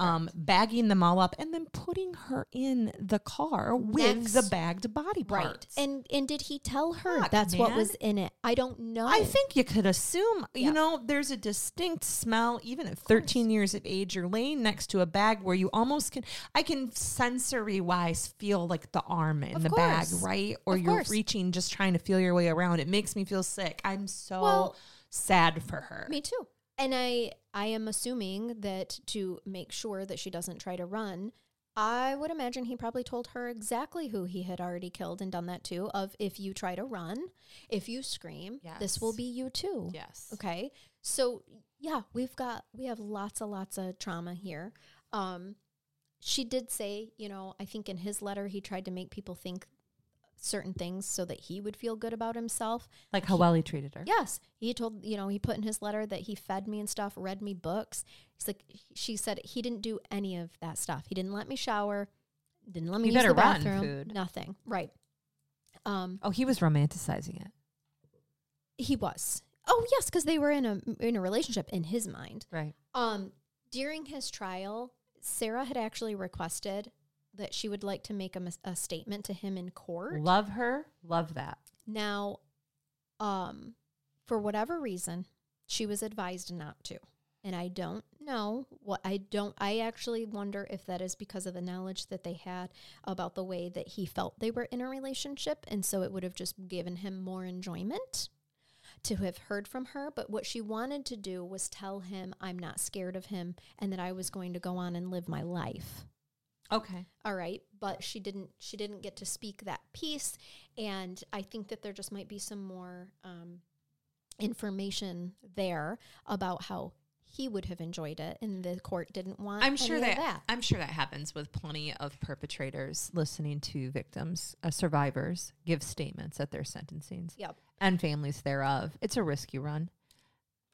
Um, bagging them all up, and then putting her in the car with the bagged body parts. right. And and did he tell her Fuck, that's what man. was in it? I don't know. I think you could assume, Yeah. you know, there's a distinct smell, even at 13 years of age. You're laying next to a bag where you almost can, I can sensory wise feel like the arm in Of the bag, right? Or Of you're course. reaching, just trying to feel your way around. It makes me feel sick. I'm so Well, sad for her. Me too. And I I am assuming that to make sure that she doesn't try to run, I would imagine he probably told her exactly who he had already killed and done that too of if you try to run, if you scream, this will be you too. yes. Okay. So yeah, we've got we have lots of lots of trauma here. Um she did say, you know, I think in his letter he tried to make people think certain things so that he would feel good about himself. Like how well he treated her. Yes, he told you know he put in his letter that he fed me and stuff, read me books. He's like she said he didn't do any of that stuff. He didn't let me shower, didn't let me You use better the bathroom, food. nothing. Right. Um, Oh, he was romanticizing it. he was. Oh yes, because they were in a in a relationship in his mind. Right. Um, during his trial, Sarah had actually requested that she would like to make a, mis- a statement to him in court. Love her. Love that. Now, um, for whatever reason, she was advised not to. And I don't know what I don't I actually wonder if that is because of the knowledge that they had about the way that he felt they were in a relationship and so it would have just given him more enjoyment to have heard from her, but what she wanted to do was tell him I'm not scared of him and that I was going to go on and live my life Okay. all right but she didn't she didn't get to speak that piece and i think that there just might be some more um, information there about how he would have enjoyed it and the court didn't want I'm sure that, that I'm sure that happens with plenty of perpetrators listening to victims, uh, survivors give statements at their sentencings yep and families thereof. It's a risky run.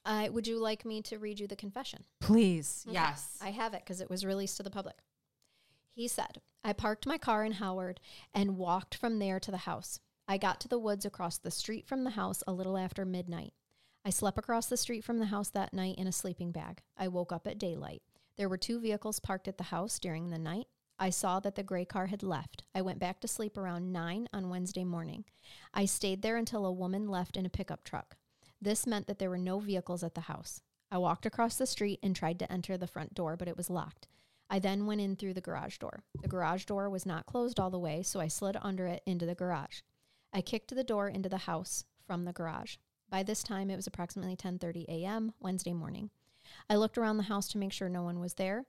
uh, would you like me to read you the confession Please, Okay. yes. I have it because it was released to the public. He said, I parked my car in Howard and walked from there to the house. I got to the woods across the street from the house a little after midnight. I slept across the street from the house that night in a sleeping bag. I woke up at daylight. There were two vehicles parked at the house during the night. I saw that the gray car had left. I went back to sleep around 9 on Wednesday morning. I stayed there until a woman left in a pickup truck. This meant that there were no vehicles at the house. I walked across the street and tried to enter the front door, but it was locked. I then went in through the garage door. The garage door was not closed all the way, so I slid under it into the garage. I kicked the door into the house from the garage. By this time, it was approximately 10:30 a.m. Wednesday morning. I looked around the house to make sure no one was there.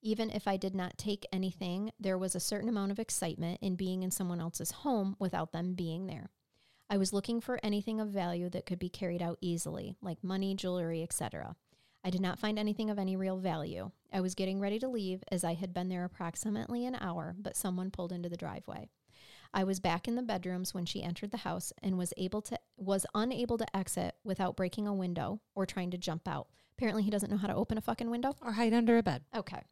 Even if I did not take anything, there was a certain amount of excitement in being in someone else's home without them being there. I was looking for anything of value that could be carried out easily, like money, jewelry, etc. I did not find anything of any real value. I was getting ready to leave as I had been there approximately an hour, but someone pulled into the driveway. I was back in the bedrooms when she entered the house and was able to was unable to exit without breaking a window or trying to jump out. Apparently he doesn't know how to open a fucking window. Or hide under a bed. Okay.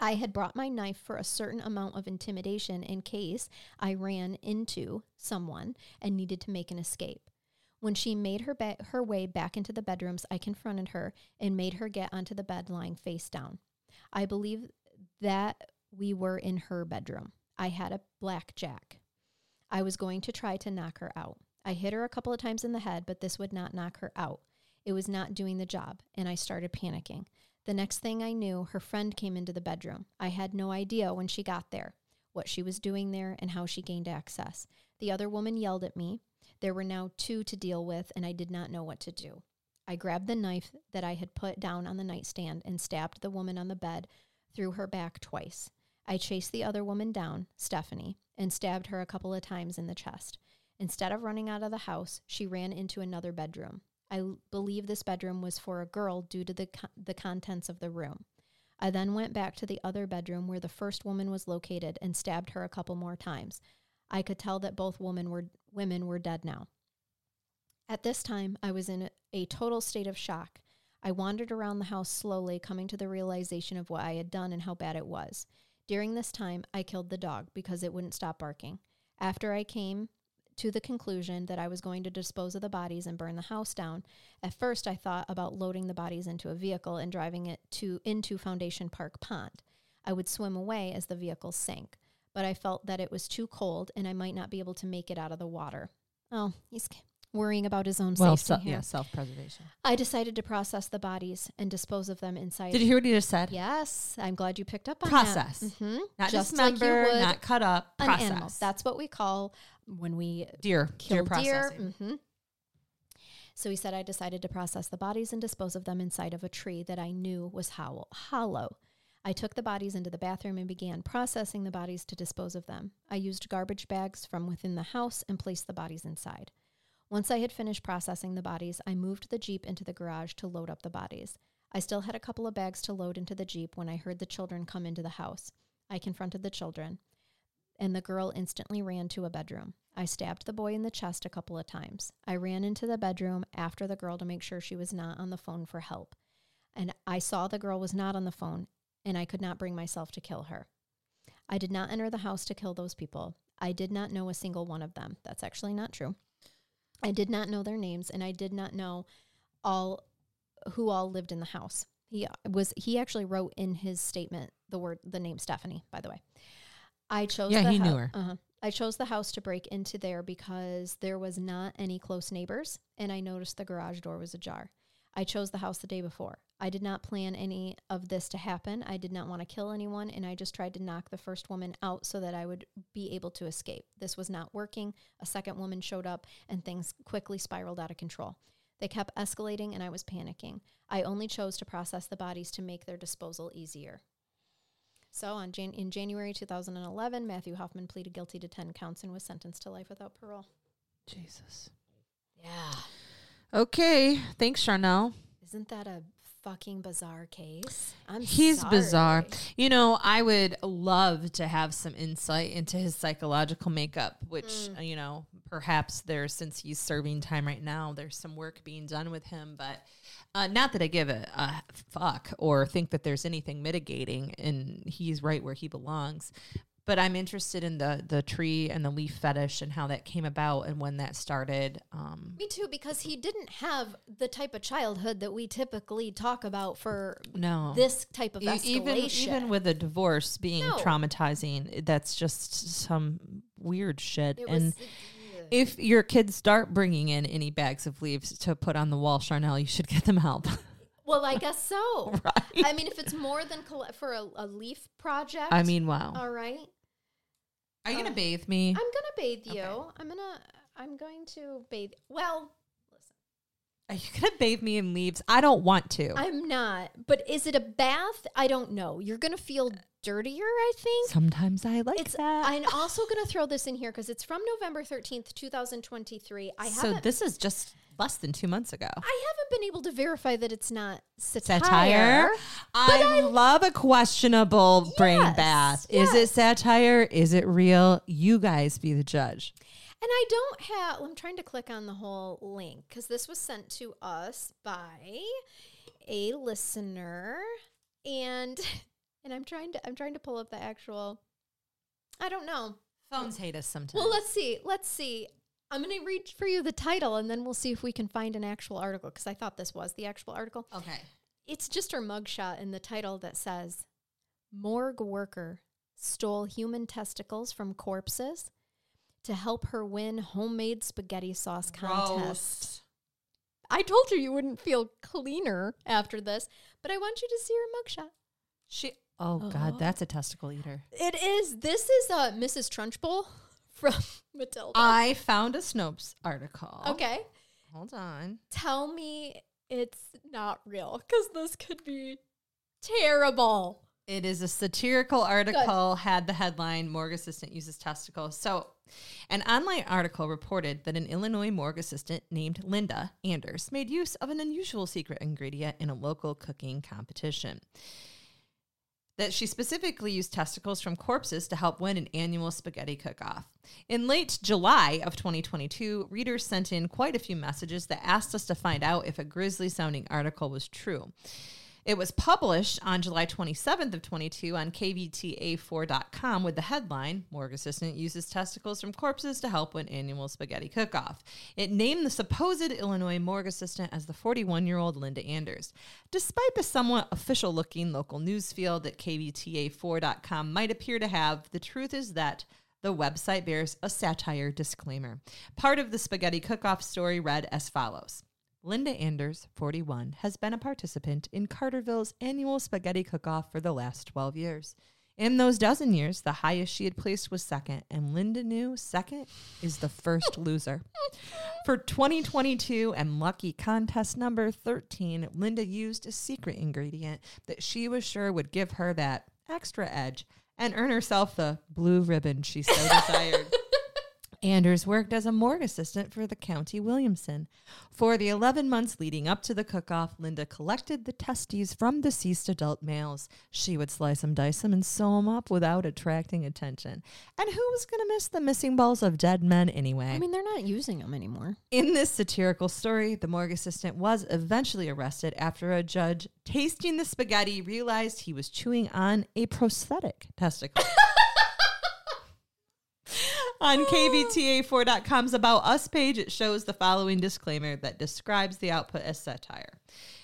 I had brought my knife for a certain amount of intimidation in case I ran into someone and needed to make an escape. When she made her ba- her way back into the bedrooms, I confronted her and made her get onto the bed lying face down. I believe that we were in her bedroom. I had a blackjack. I was going to try to knock her out. I hit her a couple of times in the head, but this would not knock her out. It was not doing the job, and I started panicking. The next thing I knew, her friend came into the bedroom. I had no idea when she got there, what she was doing there, and how she gained access. The other woman yelled at me. There were now two to deal with, and I did not know what to do. I grabbed the knife that I had put down on the nightstand and stabbed the woman on the bed through her back twice. I chased the other woman down, Stephanie, and stabbed her a couple of times in the chest. Instead of running out of the house, she ran into another bedroom. I l- believe this bedroom was for a girl due to the, co- the contents of the room. I then went back to the other bedroom where the first woman was located and stabbed her a couple more times. I could tell that both women were women were dead now. At this time, I was in a, total state of shock. I wandered around the house slowly, coming to the realization of what I had done and how bad it was. During this time, I killed the dog because it wouldn't stop barking. After I came to the conclusion that I was going to dispose of the bodies and burn the house down, at first I thought about loading the bodies into a vehicle and driving it to into Foundation Park Pond. I would swim away as the vehicle sank, but I felt that it was too cold and I might not be able to make it out of the water. Oh, he's worrying about his own Well, safety here. yeah, self preservation. I decided to process the bodies and dispose of them inside. Did you hear what he just said? Yes, I'm glad you picked up on Process. that. hmm Not Just like you dismember, would not cut up. An Process. animal. That's what we call when we deer. kill deer deer. processing. hmm So he said, I decided to process the bodies and dispose of them inside of a tree that I knew was hollow. I took the bodies into the bathroom and began processing the bodies to dispose of them. I used garbage bags from within the house and placed the bodies inside. Once I had finished processing the bodies, I moved the Jeep into the garage to load up the bodies. I still had a couple of bags to load into the Jeep when I heard the children come into the house. I confronted the children, and the girl instantly ran to a bedroom. I stabbed the boy in the chest a couple of times. I ran into the bedroom after the girl to make sure she was not on the phone for help. And I saw the girl was not on the phone, and I could not bring myself to kill her. I did not enter the house to kill those people. I did not know a single one of them. That's actually not true. I did not know their names, and I did not know all who all lived in the house. He was he actually wrote in his statement the word the name Stephanie. By the way, I chose. Yeah, the he knew her. Uh-huh. I chose the house to break into there because there was not any close neighbors, and I noticed the garage door was ajar. I chose the house the day before. I did not plan any of this to happen. I did not want to kill anyone, and I just tried to knock the first woman out so that I would be able to escape. This was not working. A second woman showed up, and things quickly spiraled out of control. They kept escalating, and I was panicking. I only chose to process the bodies to make their disposal easier. So, on Jan- in January 2011, Matthew Hoffman pleaded guilty to 10 counts and was sentenced to life without parole. Jesus. Yeah. Okay. Thanks, Charnell. Isn't that a fucking bizarre case? I'm He's bizarre. You know, I would love to have some insight into his psychological makeup, which, Mm. you know, perhaps there's, since he's serving time right now, there's some work being done with him. But uh, not that I give a, a fuck or think that there's anything mitigating and he's right where he belongs. But I'm interested in the the tree and the leaf fetish and how that came about and when that started. Um, Me too, because he didn't have the type of childhood that we typically talk about for no, this type of escalation. even even with a divorce being No. traumatizing, that's just some weird shit. it and was, if your kids start bringing in any bags of leaves to put on the wall, Charnell, you should get them help. (laughs) well, I guess so. (laughs) right? I mean, if it's more than coll- for a, a leaf project, I mean, wow. all right. Are you uh, gonna bathe me? I'm gonna bathe you. Okay. I'm gonna. I'm going to bathe. Well, listen, Are you gonna bathe me in leaves? I don't want to. I'm not. But is it a bath? I don't know. You're gonna feel dirtier. I think. Sometimes I like It's. that. I'm also (laughs) gonna throw this in here because it's from November 13th, 2023. I so haven't. So this is just less than two months ago. I haven't been able to verify that it's not satire. satire. I, love a questionable brain Yes, bath. Is it satire? Is it real? You guys be the judge. And I don't have. I'm trying to click on the whole link because this was sent to us by a listener, and (laughs) and I'm trying to I'm trying to pull up the actual. I don't know. Phones hate us sometimes. Well, let's see. Let's see. I'm going to read for you the title, and then we'll see if we can find an actual article because I thought this was the actual article. okay. It's just her mugshot in the title that says Morgue worker stole human testicles from corpses to help her win homemade spaghetti sauce contest. I told you you wouldn't feel cleaner after this, but I want you to see her mugshot. She. Oh God, that's a testicle eater. It is. This is uh, Mrs. Trunchbull from (laughs) Matilda. I found a Snopes article. okay, hold on. tell me it's not real because this could be terrible. It is a satirical article, had the headline Morgue Assistant Uses Testicles. So, an online article reported that an Illinois morgue assistant named Linda Anders made use of an unusual secret ingredient in a local cooking competition. That she specifically used testicles from corpses to help win an annual spaghetti cook-off. In late July of 2022, readers sent in quite a few messages that asked us to find out if a grisly sounding article was true. It was published on July 27th of 22 on kvta4.com with the headline Morgue assistant uses testicles from corpses to help win annual spaghetti cook-off. It named the supposed Illinois morgue assistant as the 41-year-old Linda Anders. Despite the somewhat official-looking local news field that kvta4.com might appear to have, the truth is that the website bears a satire disclaimer. Part of the spaghetti cook-off story read as follows. Linda Anders, 41, has been a participant in Carterville's annual spaghetti cook off for the last 12 years. In those dozen years, the highest she had placed was second, and Linda knew second is the first (laughs) loser. For 2022 and lucky contest number 13, Linda used a secret ingredient that she was sure would give her that extra edge and earn herself the blue ribbon she so (laughs) desired. Anders worked as a morgue assistant for the County Williamson. For the 11 months leading up to the cook off, Linda collected the testes from deceased adult males. She would slice them, dice them, and sew them up without attracting attention. And who was going to miss the missing balls of dead men anyway? I mean, they're not using them anymore. In this satirical story, the morgue assistant was eventually arrested after a judge tasting the spaghetti realized he was chewing on a prosthetic testicle. (laughs) (laughs) On KVTA4.com's About Us page, it shows the following disclaimer that describes the output as satire.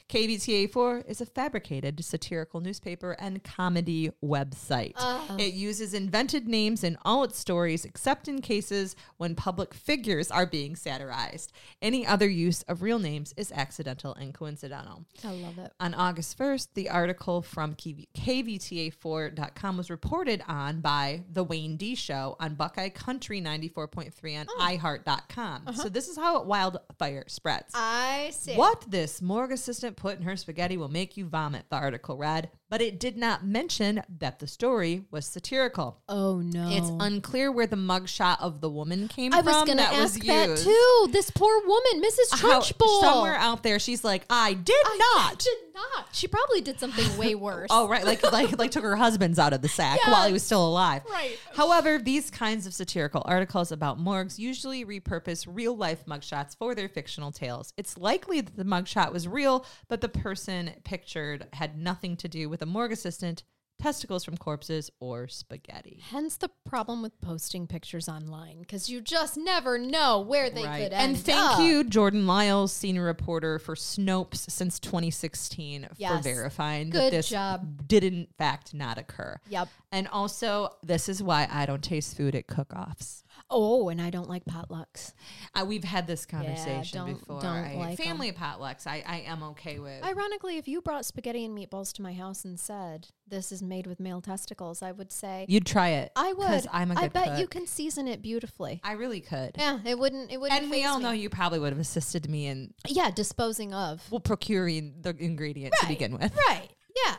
KVTA4 is a fabricated satirical newspaper and comedy website. Uh-huh. It uses invented names in all its stories, except in cases when public figures are being satirized. Any other use of real names is accidental and coincidental. I love it. On August 1st, the article from KV- KVTA4.com was reported on by The Wayne D Show on Buckeye Country 94.3 on oh. iHeart.com. So uh-huh. this is how wildfire spreads. I see. What this morgue assistant put in her spaghetti will make you vomit, the article read, but it did not mention that the story was satirical. Oh no. It's unclear where the mugshot of the woman came I from was going to that ask was that too. This poor woman, Mrs. How- somewhere out there, she's like, I did not. did not. She probably did something way (laughs) worse. Oh, right. Like, like, like took her husband's out of the sack Yeah. while he was still alive. Right. However, these kinds of satirical articles about morgues usually repurpose real life mugshots for their fictional tales. It's likely that the mugshot was real, but the person pictured had nothing to do with a morgue assistant, testicles from corpses, or spaghetti. Hence the problem with posting pictures online because you just never know where they Right. could end. And thank up. you, Jordan Liles, senior reporter for Snopes since 2016, for verifying Good that this job. did in fact not occur. Yep. And also, this is why I don't taste food at cook-offs. Oh, and I don't like potlucks. Uh, we've had this conversation don't- before. don't I- like family potlucks, I, I am okay with. Ironically, if you brought spaghetti and meatballs to my house and said this is made with male testicles, I would say You'd try it. I would. I'm a good I bet you can season it beautifully. I really could. Yeah, it wouldn't. It wouldn't. and we all me. know you probably would have assisted me in Yeah, disposing of. well, procuring the ingredient to begin with. Right. Yeah.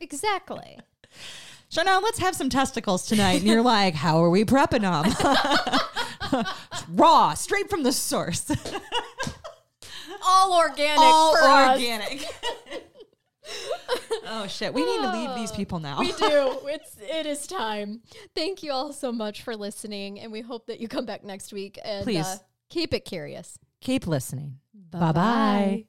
Exactly. (laughs) So now let's have some testicles tonight. And you're (laughs) like, how are we prepping them? (laughs) Raw, straight from the source. (laughs) All organic All organic. oh shit. We need to leave these people now. We do. It's it is time. Thank you all so much for listening, and we hope that you come back next week and Please. Uh, keep it curious. Keep listening. Bye-bye. Bye bye.